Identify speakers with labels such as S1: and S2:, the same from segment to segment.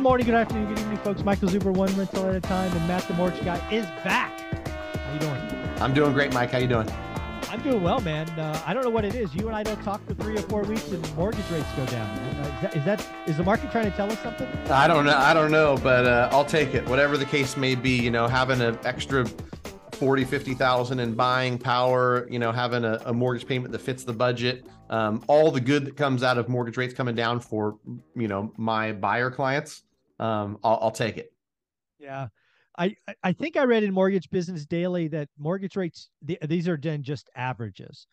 S1: Good morning, good afternoon, good evening, folks. Michael Zuber, one rental at a time, and Matt the Mortgage Guy is back. How you doing?
S2: I'm doing great, Mike. How you doing?
S1: I'm doing well, man. Uh, I don't know what it is. You and I don't talk for three or four weeks, and mortgage rates go down. Uh, is, that, is that is the market trying to tell us something?
S2: I don't know. I don't know, but uh, I'll take it. Whatever the case may be, you know, having an extra 40, 50,000 in buying power, you know, having a, a, mortgage payment that fits the budget, um, all the good that comes out of mortgage rates coming down for, you know, my buyer clients um, I'll, I'll take it.
S1: Yeah. I, I think I read in Mortgage Business Daily that mortgage rates these are then just averages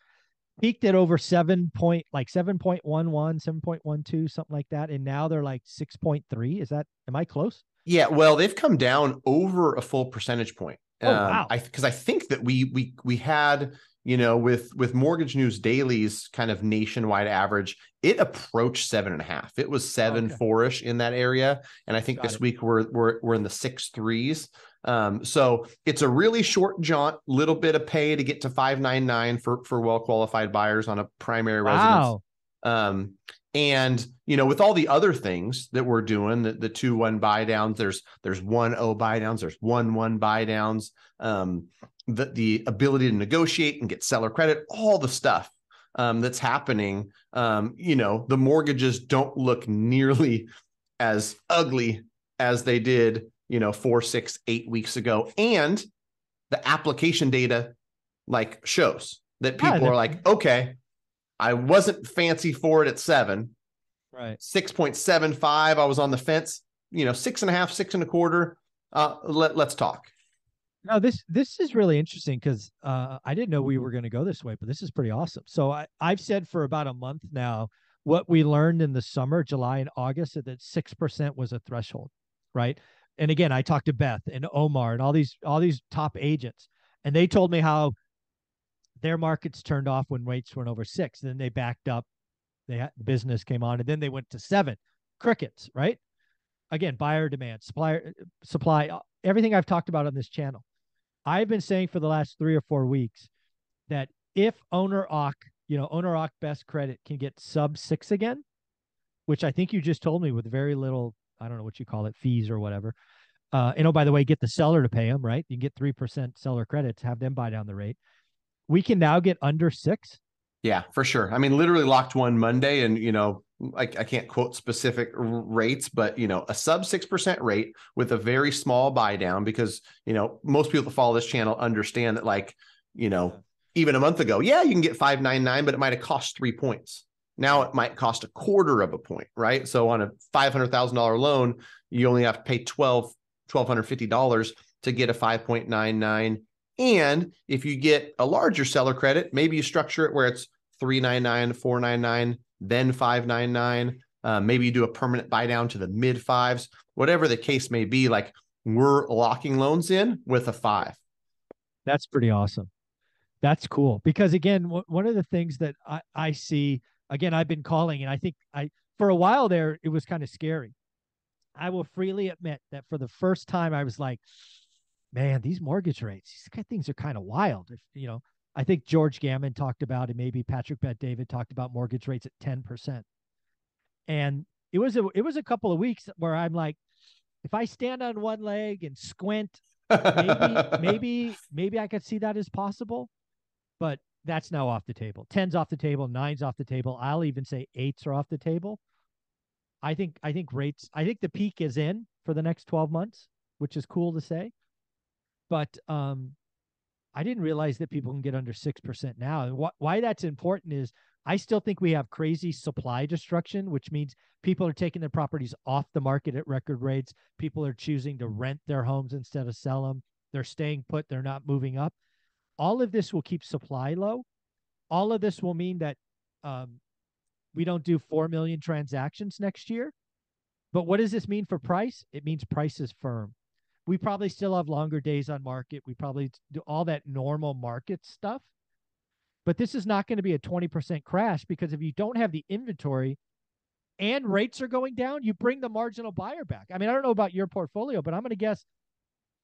S1: peaked at over seven point like 7.11 7.12 something like that and now they're like 6.3 is that am i close
S2: yeah well they've come down over a full percentage point
S1: oh, um, wow.
S2: i because i think that we we we had you know, with with Mortgage News Daily's kind of nationwide average, it approached seven and a half. It was seven okay. four ish in that area, and I think Got this it. week we're we're we're in the six threes. Um, so it's a really short jaunt, little bit of pay to get to five nine nine for for well qualified buyers on a primary wow. residence. Um, and you know, with all the other things that we're doing, the, the two one buy downs, there's there's one o buy downs, there's one one buy downs. Um, the, the ability to negotiate and get seller credit, all the stuff um, that's happening, um, you know, the mortgages don't look nearly as ugly as they did, you know, four, six, eight weeks ago. And the application data like shows that people yeah, are like, okay, I wasn't fancy for it at seven.
S1: Right.
S2: 6.75. I was on the fence, you know, six and a half, six and a quarter. Uh, let, let's talk.
S1: No, this this is really interesting because uh, I didn't know we were going to go this way, but this is pretty awesome. So I, I've said for about a month now what we learned in the summer, July and August, that six percent was a threshold, right? And again, I talked to Beth and Omar and all these all these top agents, and they told me how their markets turned off when rates went over six. Then they backed up, they had, the business came on, and then they went to seven. Crickets, right? Again, buyer demand, supplier supply, everything I've talked about on this channel. I've been saying for the last three or four weeks that if owner occ, you know, owner occ best credit can get sub six again, which I think you just told me with very little, I don't know what you call it, fees or whatever. Uh, and oh, by the way, get the seller to pay them, right? You can get 3% seller credits, have them buy down the rate. We can now get under six.
S2: Yeah, for sure. I mean, literally locked one Monday, and you know, I, I can't quote specific rates, but you know, a sub six percent rate with a very small buy down because you know most people that follow this channel understand that like you know even a month ago, yeah, you can get five nine nine, but it might have cost three points. Now it might cost a quarter of a point, right? So on a five hundred thousand dollar loan, you only have to pay twelve twelve hundred fifty dollars to get a five point nine nine. And if you get a larger seller credit, maybe you structure it where it's 399, 499, then 599. Uh, maybe you do a permanent buy down to the mid fives, whatever the case may be. Like we're locking loans in with a five.
S1: That's pretty awesome. That's cool because again, w- one of the things that I, I see again, I've been calling, and I think I for a while there it was kind of scary. I will freely admit that for the first time I was like, man, these mortgage rates, these things are kind of wild. If you know, I think George Gammon talked about, and maybe Patrick Bet David talked about mortgage rates at 10%. And it was a it was a couple of weeks where I'm like, if I stand on one leg and squint, maybe, maybe, maybe I could see that as possible. But that's now off the table. Tens off the table, nines off the table. I'll even say eights are off the table. I think I think rates, I think the peak is in for the next 12 months, which is cool to say. But um I didn't realize that people can get under 6% now. And wh- why that's important is I still think we have crazy supply destruction, which means people are taking their properties off the market at record rates. People are choosing to rent their homes instead of sell them. They're staying put, they're not moving up. All of this will keep supply low. All of this will mean that um, we don't do 4 million transactions next year, But what does this mean for price? It means price is firm. We probably still have longer days on market. We probably do all that normal market stuff. But this is not going to be a 20% crash because if you don't have the inventory and mm. rates are going down, you bring the marginal buyer back. I mean, I don't know about your portfolio, but I'm going to guess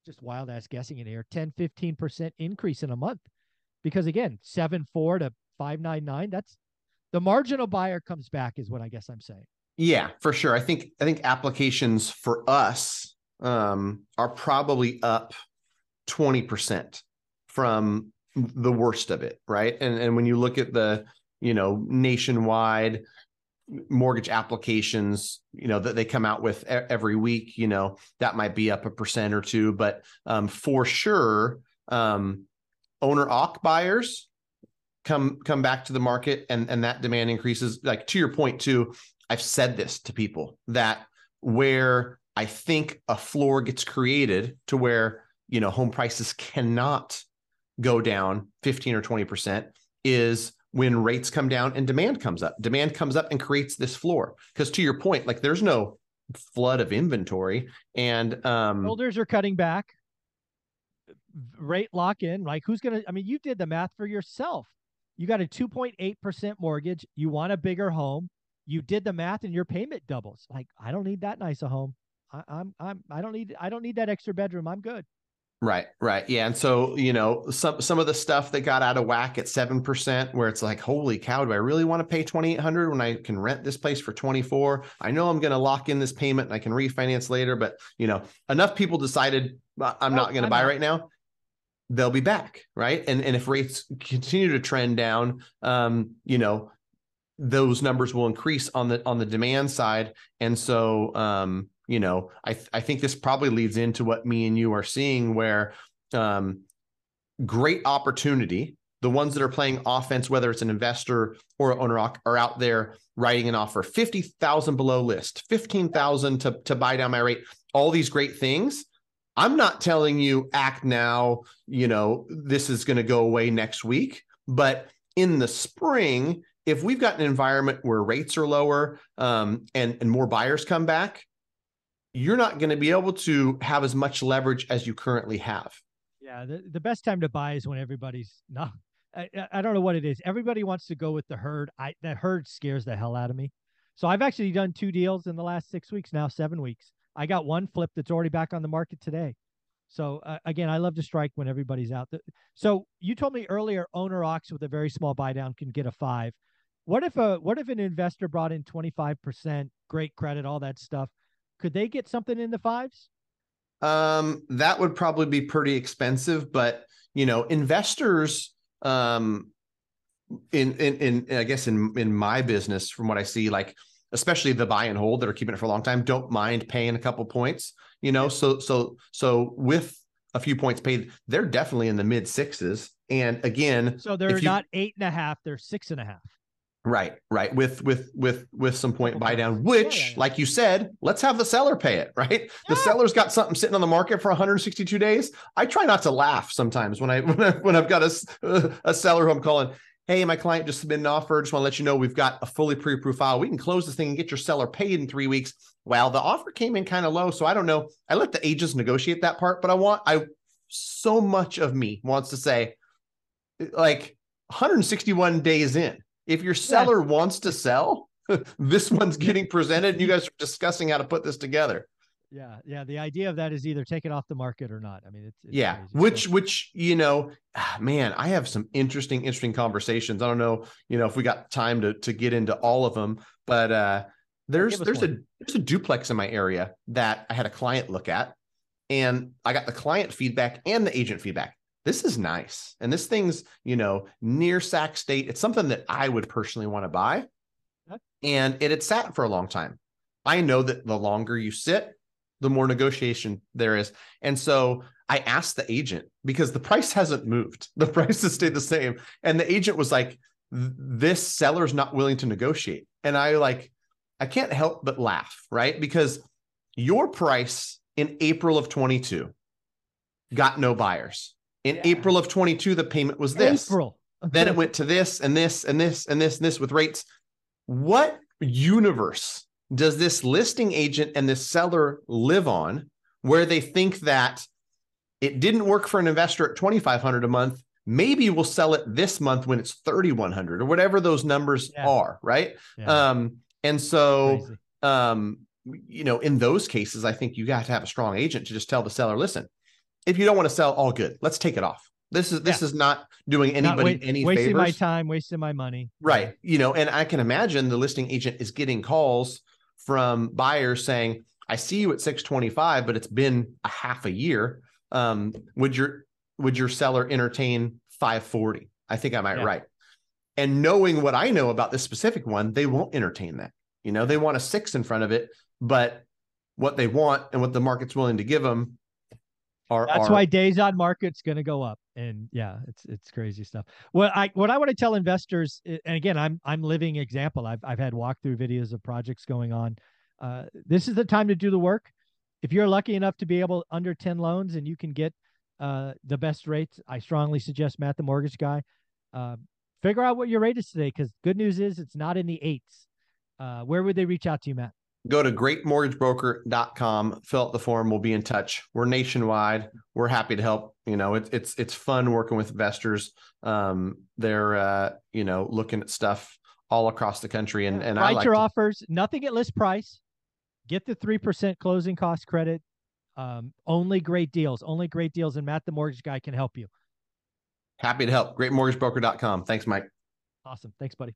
S1: just wild ass guessing in here 10, 15% increase in a month. Because again, 7 4 to 599, that's the marginal buyer comes back, is what I guess I'm saying.
S2: Yeah, for sure. I think I think applications for us um, are probably up 20% from the worst of it, right? And and when you look at the, you know, nationwide mortgage applications, you know, that they come out with every week, you know, that might be up a percent or two, but um, for sure, um, owner occ buyers come come back to the market and and that demand increases. Like to your point too, I've said this to people that where I think a floor gets created to where, you know, home prices cannot go down 15 or 20% is when rates come down and demand comes up. Demand comes up and creates this floor. Because to your point, like there's no flood of inventory and um
S1: builders are cutting back rate lock in like who's gonna i mean you did the math for yourself you got a 2.8% mortgage you want a bigger home you did the math and your payment doubles. Like, I don't need that nice a home. I, I'm I'm I don't need I don't need that extra bedroom. I'm good.
S2: Right, right. Yeah. And so, you know, some some of the stuff that got out of whack at 7%, where it's like, holy cow, do I really want to pay 2800 when I can rent this place for 24? I know I'm going to lock in this payment and I can refinance later, but you know, enough people decided I'm not going to buy not. right now. They'll be back, right? And and if rates continue to trend down, um, you know, those numbers will increase on the on the demand side and so um you know i th- i think this probably leads into what me and you are seeing where um great opportunity the ones that are playing offense whether it's an investor or an owner are out there writing an offer 50,000 below list 15,000 to to buy down my rate all these great things. I'm not telling you act now you know this is going to go away next week but in the spring if we've got an environment where rates are lower um, and and more buyers come back, you're not going to be able to have as much leverage as you currently have.
S1: Yeah, the, the best time to buy is when everybody's not. I, I don't know what it is. Everybody wants to go with the herd. I that herd scares the hell out of me. So I've actually done two deals in the last six weeks now, seven weeks. I got one flip that's already back on the market today. So uh, again, I love to strike when everybody's out. So you told me earlier, owner ox with a very small buy down can get a five. What if a what if an investor brought in 25%, great credit, all that stuff? Could they get something in the fives?
S2: Um, that would probably be pretty expensive, but you know, investors um in in in I guess in in my business, from what I see, like especially the buy and hold that are keeping it for a long time, don't mind paying a couple points. You know, so so so with a few points paid, they're definitely in the mid sixes. And again,
S1: so they're you, not eight and a half, they're six and a half.
S2: Right, right. With with with with some point buy down, which, yeah, yeah, yeah. like you said, let's have the seller pay it. Right, the seller's got something sitting on the market for 162 days. I try not to laugh sometimes when I when, I, when I've got a a seller who I'm calling. Hey, my client just submitted an offer. Just want to let you know we've got a fully pre-approved file. We can close this thing and get your seller paid in three weeks. Well, the offer came in kind of low, so I don't know. I let the agents negotiate that part, but I want I so much of me wants to say, like 161 days in if your seller yeah. wants to sell, this one's getting presented. And you guys are discussing how to put this together.
S1: Yeah, yeah. The idea of that is either take it off the market or not. I mean, it's, it's
S2: yeah. Crazy. Which, which you know, ah, man, I have some interesting, interesting conversations. I don't know, you know, if we got time to to get into all of them, but uh there's there's one. a there's a duplex in my area that I had a client look at, and I got the client feedback and the agent feedback this is nice. And this thing's, you know, near Sac State. It's something that I would personally want to buy. And it had sat for a long time. I know that the longer you sit, the more negotiation there is. And so I asked the agent because the price hasn't moved. The price has stayed the same. And the agent was like, this seller's not willing to negotiate. And I like, I can't help but laugh, right? Because your price in April of 22 got no buyers. In yeah. April of 22, the payment was this. April. Okay. Then it went to this and this and this and this and this with rates. What universe does this listing agent and this seller live on where they think that it didn't work for an investor at 2500 a month maybe we'll sell it this month when it's 3100 or whatever those numbers yeah. are right yeah. um and so Crazy. um you know in those cases i think you got to have a strong agent to just tell the seller listen if you don't want to sell all good let's take it off this is this yeah. is not doing anybody not any
S1: wasting
S2: favors.
S1: my time wasting my money
S2: right you know and i can imagine the listing agent is getting calls from buyers saying i see you at 625 but it's been a half a year um would your would your seller entertain 540? I think I might yeah. write. And knowing what I know about this specific one, they won't entertain that. You know, they want a six in front of it, but what they want and what the market's willing to give them are
S1: that's
S2: are...
S1: why days on market's going to go up. And yeah, it's it's crazy stuff. What I what I want to tell investors, and again, I'm I'm living example. I've I've had walkthrough videos of projects going on. Uh, this is the time to do the work. If you're lucky enough to be able under 10 loans and you can get uh, the best rates. I strongly suggest Matt the Mortgage Guy. Uh, figure out what your rate is today because good news is it's not in the eights. Uh, where would they reach out to you, Matt?
S2: Go to greatmortgagebroker.com, fill out the form. We'll be in touch. We're nationwide. We're happy to help. You know, it's it's it's fun working with investors. Um, they're uh, you know looking at stuff all across the country, and and
S1: write
S2: I like
S1: your
S2: to...
S1: offers. Nothing at list price. Get the three percent closing cost credit. Um, only great deals, only great deals, and Matt the Mortgage Guy can help you.
S2: Happy to help. GreatMortgageBroker.com. Thanks, Mike.
S1: Awesome. Thanks, buddy.